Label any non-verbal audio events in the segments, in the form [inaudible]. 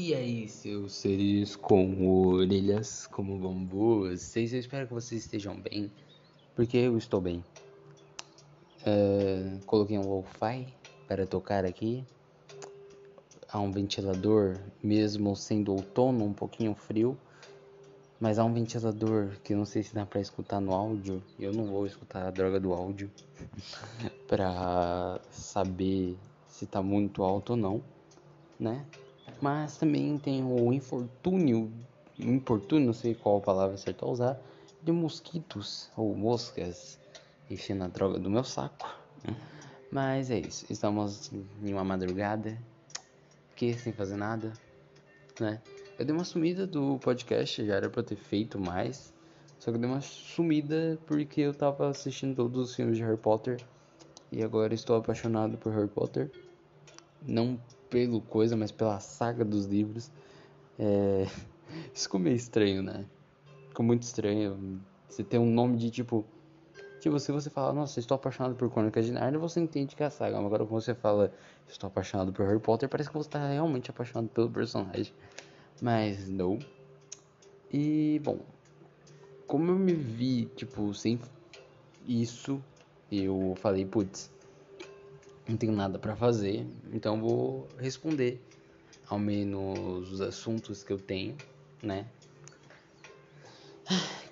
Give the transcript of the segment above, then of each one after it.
E aí, seus seres com orelhas como bambus, vocês, eu espero que vocês estejam bem, porque eu estou bem. É, coloquei um lo-fi para tocar aqui. Há um ventilador, mesmo sendo outono, um pouquinho frio. Mas há um ventilador que não sei se dá para escutar no áudio. Eu não vou escutar a droga do áudio [laughs] para saber se tá muito alto ou não, né? Mas também tem o infortúnio, importúnio, não sei qual palavra certa usar, de mosquitos ou moscas enchendo a droga do meu saco. Mas é isso, estamos em uma madrugada, que sem fazer nada, né? Eu dei uma sumida do podcast, já era pra ter feito mais, só que eu dei uma sumida porque eu tava assistindo todos os filmes de Harry Potter e agora estou apaixonado por Harry Potter. Não pelo coisa, mas pela saga dos livros. É... [laughs] Isso ficou meio estranho, né? Ficou muito estranho. Você tem um nome de tipo. Tipo, se você fala, nossa, estou apaixonado por Crônicas de Narnia, você entende que é a saga. Mas agora quando você fala, estou apaixonado por Harry Potter, parece que você está realmente apaixonado pelo personagem. Mas não. E, bom. Como eu me vi, tipo, sem isso, eu falei, putz, não tenho nada para fazer, então vou responder ao menos os assuntos que eu tenho, né?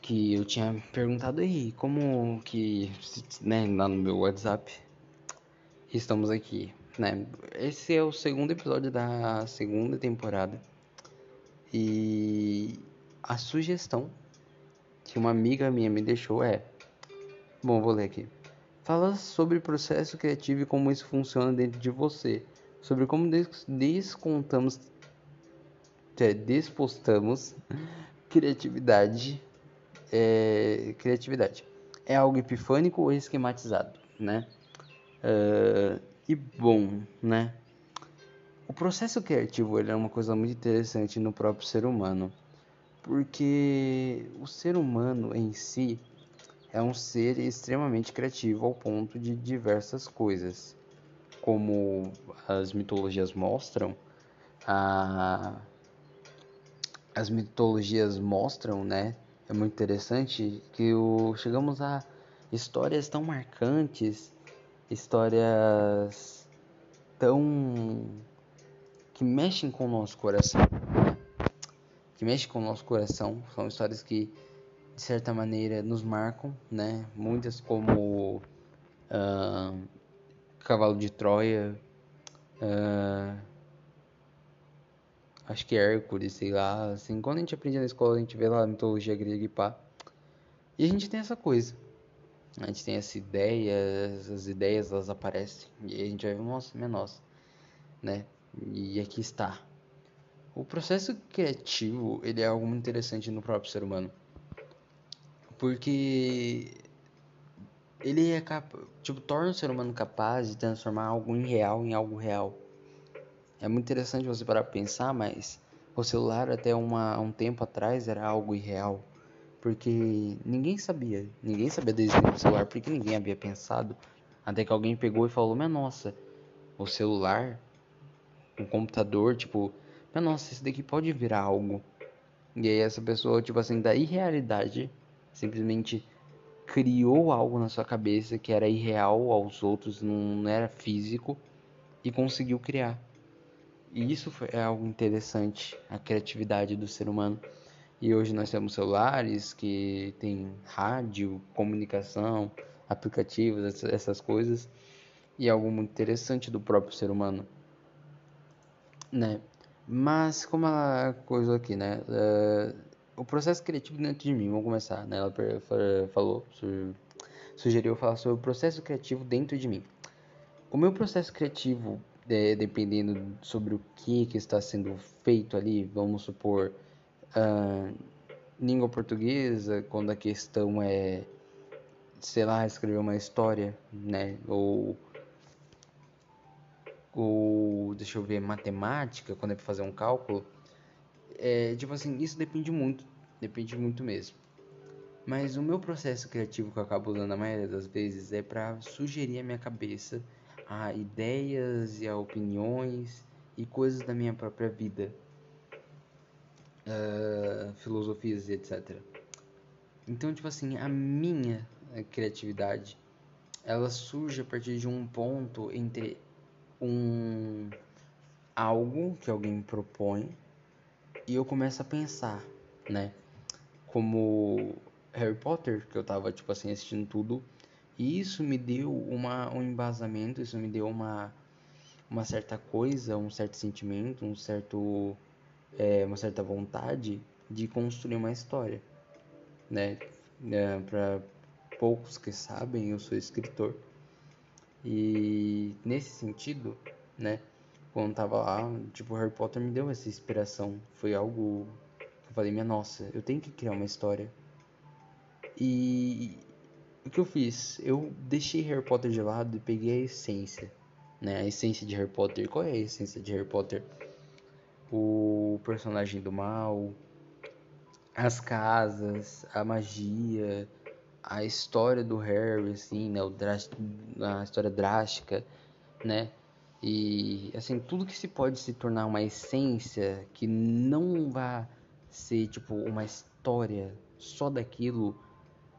Que eu tinha perguntado aí, como que, né, lá no meu WhatsApp, estamos aqui, né? Esse é o segundo episódio da segunda temporada e a sugestão que uma amiga minha me deixou é, bom, vou ler aqui. Fala sobre o processo criativo e como isso funciona dentro de você. Sobre como des descontamos, é, despostamos [laughs] criatividade. É, criatividade. É algo epifânico ou esquematizado, né? Uh, e bom, né? O processo criativo ele é uma coisa muito interessante no próprio ser humano, porque o ser humano em si é um ser extremamente criativo ao ponto de diversas coisas. Como as mitologias mostram, a... as mitologias mostram, né? É muito interessante que o... chegamos a histórias tão marcantes, histórias tão que mexem com o nosso coração, né? que mexem com o nosso coração. São histórias que de certa maneira nos marcam, né? Muitas como uh, Cavalo de Troia, uh, acho que Hércules, sei lá, assim, quando a gente aprende na escola a gente vê lá a mitologia grega e pá. E a gente tem essa coisa. A gente tem essa ideia, essas ideias elas aparecem e a gente vai ver, nossa, minha nossa, né? E aqui está. O processo criativo, ele é algo muito interessante no próprio ser humano. Porque ele é cap... tipo torna o ser humano capaz de transformar algo irreal em algo real. É muito interessante você parar para pensar, mas o celular até uma, um tempo atrás era algo irreal, porque ninguém sabia, ninguém sabia desenhar o celular, porque ninguém havia pensado, até que alguém pegou e falou: "Minha nossa, o celular, o computador, tipo, minha nossa, isso daqui pode virar algo". E aí essa pessoa, tipo assim, da irrealidade simplesmente criou algo na sua cabeça que era irreal aos outros, não era físico e conseguiu criar. E isso é algo interessante, a criatividade do ser humano. E hoje nós temos celulares que tem rádio, comunicação, aplicativos, essas coisas. E é algo muito interessante do próprio ser humano, né? Mas como a coisa aqui, né? Uh, o processo criativo dentro de mim, vamos começar, né? Ela falou, sugeriu falar sobre o processo criativo dentro de mim. O meu processo criativo, é, dependendo sobre o que, que está sendo feito ali, vamos supor, uh, língua portuguesa, quando a questão é, sei lá, escrever uma história, né? Ou, ou deixa eu ver, matemática, quando é para fazer um cálculo é, tipo assim, isso depende muito, depende muito mesmo. Mas o meu processo criativo que eu acabo usando a maioria das vezes é para sugerir a minha cabeça a ideias e a opiniões e coisas da minha própria vida. uh, filosofias e etc. Então, tipo assim, a minha criatividade ela surge a partir de um ponto entre um algo que alguém propõe e eu começo a pensar, né? Como Harry Potter, que eu tava tipo assim assistindo tudo, e isso me deu uma um embasamento, isso me deu uma uma certa coisa, um certo sentimento, um certo é, uma certa vontade de construir uma história, né? É, para poucos que sabem, eu sou escritor e nesse sentido, né? Quando tava lá, tipo Harry Potter me deu essa inspiração, foi algo que eu falei minha nossa, eu tenho que criar uma história e o que eu fiz? Eu deixei Harry Potter de lado e peguei a essência né? A essência de Harry Potter. Qual é a essência de Harry Potter? O personagem do mal, as casas, a magia, a história do Harry, assim, né? O a história drástica, né? E assim, tudo que se pode se tornar uma essência que não vá ser tipo uma história só daquilo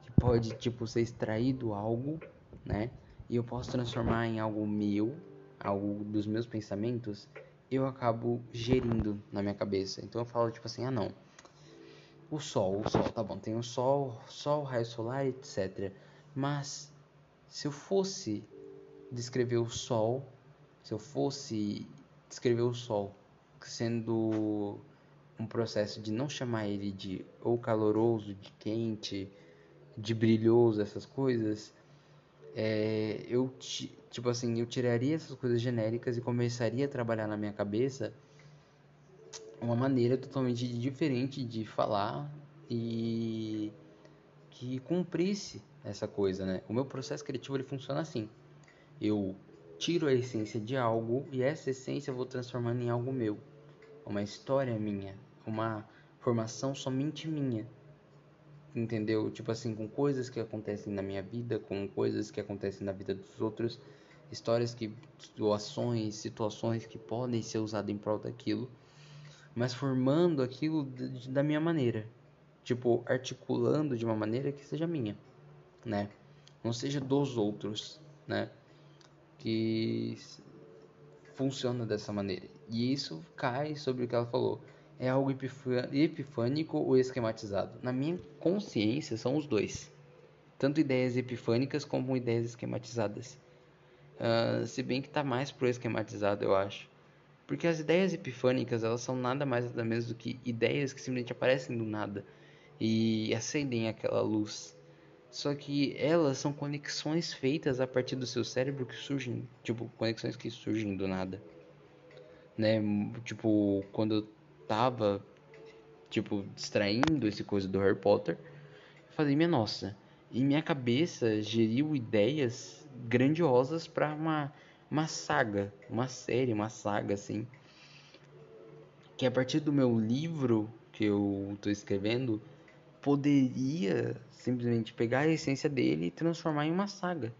que pode tipo ser extraído algo, né? e eu posso transformar em algo meu, algo dos meus pensamentos, eu acabo gerindo na minha cabeça. Então eu falo tipo assim, ah não, o sol, o sol, tá bom, tem o sol, sol, raio solar, etc. Mas se eu fosse descrever o sol, se eu fosse descrever o sol sendo um processo de não chamar ele de ou caloroso, de quente, de brilhoso, essas coisas, é, eu tipo assim eu tiraria essas coisas genéricas e começaria a trabalhar na minha cabeça uma maneira totalmente diferente de falar e que cumprisse essa coisa né? O meu processo criativo ele funciona assim. Eu tiro a essência de algo e essa essência eu vou transformando em algo meu uma história minha uma formação somente minha entendeu? Tipo assim, com coisas que acontecem na minha vida, com coisas que acontecem na vida dos outros, histórias que, situações, situações que podem ser usadas em prol daquilo, mas formando aquilo da minha maneira, tipo, articulando de uma maneira que seja minha, né? Não seja dos outros, né? Que funciona dessa maneira. E isso cai sobre o que ela falou é algo epifânico ou esquematizado? Na minha consciência, são os dois. Tanto ideias epifânicas como ideias esquematizadas. Uh, se bem que está mais pro esquematizado, eu acho. Porque as ideias epifânicas, elas são nada mais nada menos do que ideias que simplesmente aparecem do nada e acendem aquela luz. Só que elas são conexões feitas a partir do seu cérebro que surgem, tipo, conexões que surgem do nada. Né? Tipo, quando tava, tipo, distraindo esse coisa do Harry Potter, eu falei, minha nossa, e minha cabeça geriu ideias grandiosas para uma, uma saga, uma série, uma saga assim. Que a partir do meu livro que eu tô escrevendo, poderia simplesmente pegar a essência dele e transformar em uma saga.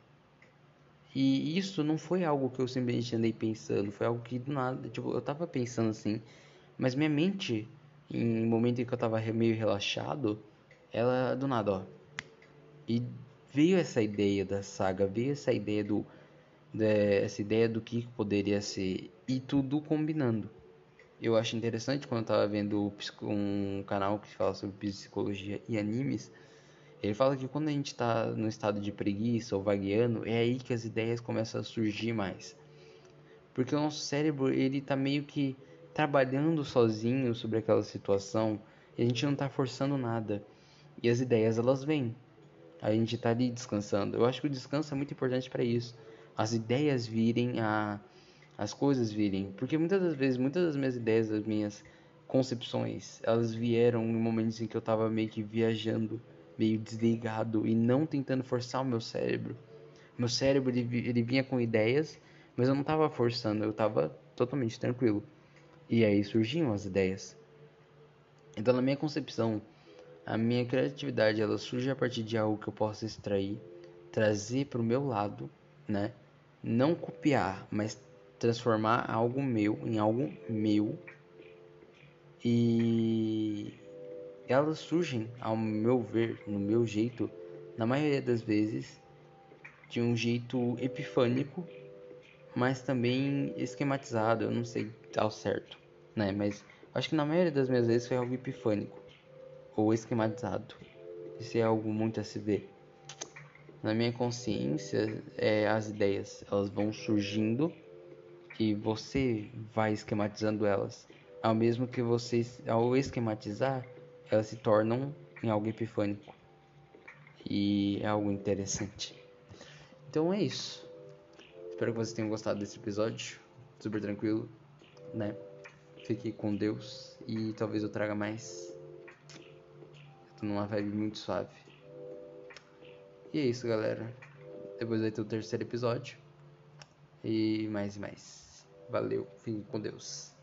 E isso não foi algo que eu simplesmente andei pensando, foi algo que do nada, tipo, eu tava pensando assim, mas minha mente, em momento em que eu tava meio relaxado, ela do nada, ó. E veio essa ideia da saga, veio essa ideia do essa ideia do que poderia ser e tudo combinando. Eu acho interessante quando eu tava vendo um canal que fala sobre psicologia e animes, ele fala que quando a gente está no estado de preguiça ou vagueando, é aí que as ideias começam a surgir mais. Porque o nosso cérebro, ele tá meio que trabalhando sozinho sobre aquela situação e a gente não está forçando nada. E as ideias elas vêm. A gente está ali descansando. Eu acho que o descanso é muito importante para isso. As ideias virem, a, as coisas virem. Porque muitas das vezes, muitas das minhas ideias, das minhas concepções, elas vieram em momentos em que eu estava meio que viajando, meio desligado e não tentando forçar o meu cérebro. Meu cérebro ele, ele vinha com ideias, mas eu não estava forçando, eu estava totalmente tranquilo. E aí surgiam as ideias. Então, na minha concepção, a minha criatividade ela surge a partir de algo que eu possa extrair, trazer para o meu lado, né? Não copiar, mas transformar algo meu em algo meu. E elas surgem, ao meu ver, no meu jeito, na maioria das vezes, de um jeito epifânico, mas também esquematizado, eu não sei ao certo, né? Mas acho que na maioria das minhas vezes foi algo epifânico ou esquematizado. Isso é algo muito a se ver. Na minha consciência, é, as ideias elas vão surgindo e você vai esquematizando elas. Ao mesmo que você, ao esquematizar, elas se tornam em algo epifânico. E é algo interessante. Então é isso. Espero que vocês tenham gostado desse episódio. Super tranquilo, né? Fique com Deus e talvez eu traga mais. Eu tô numa vibe muito suave. E é isso, galera. Depois vai ter o terceiro episódio. E mais e mais. Valeu, fiquem com Deus.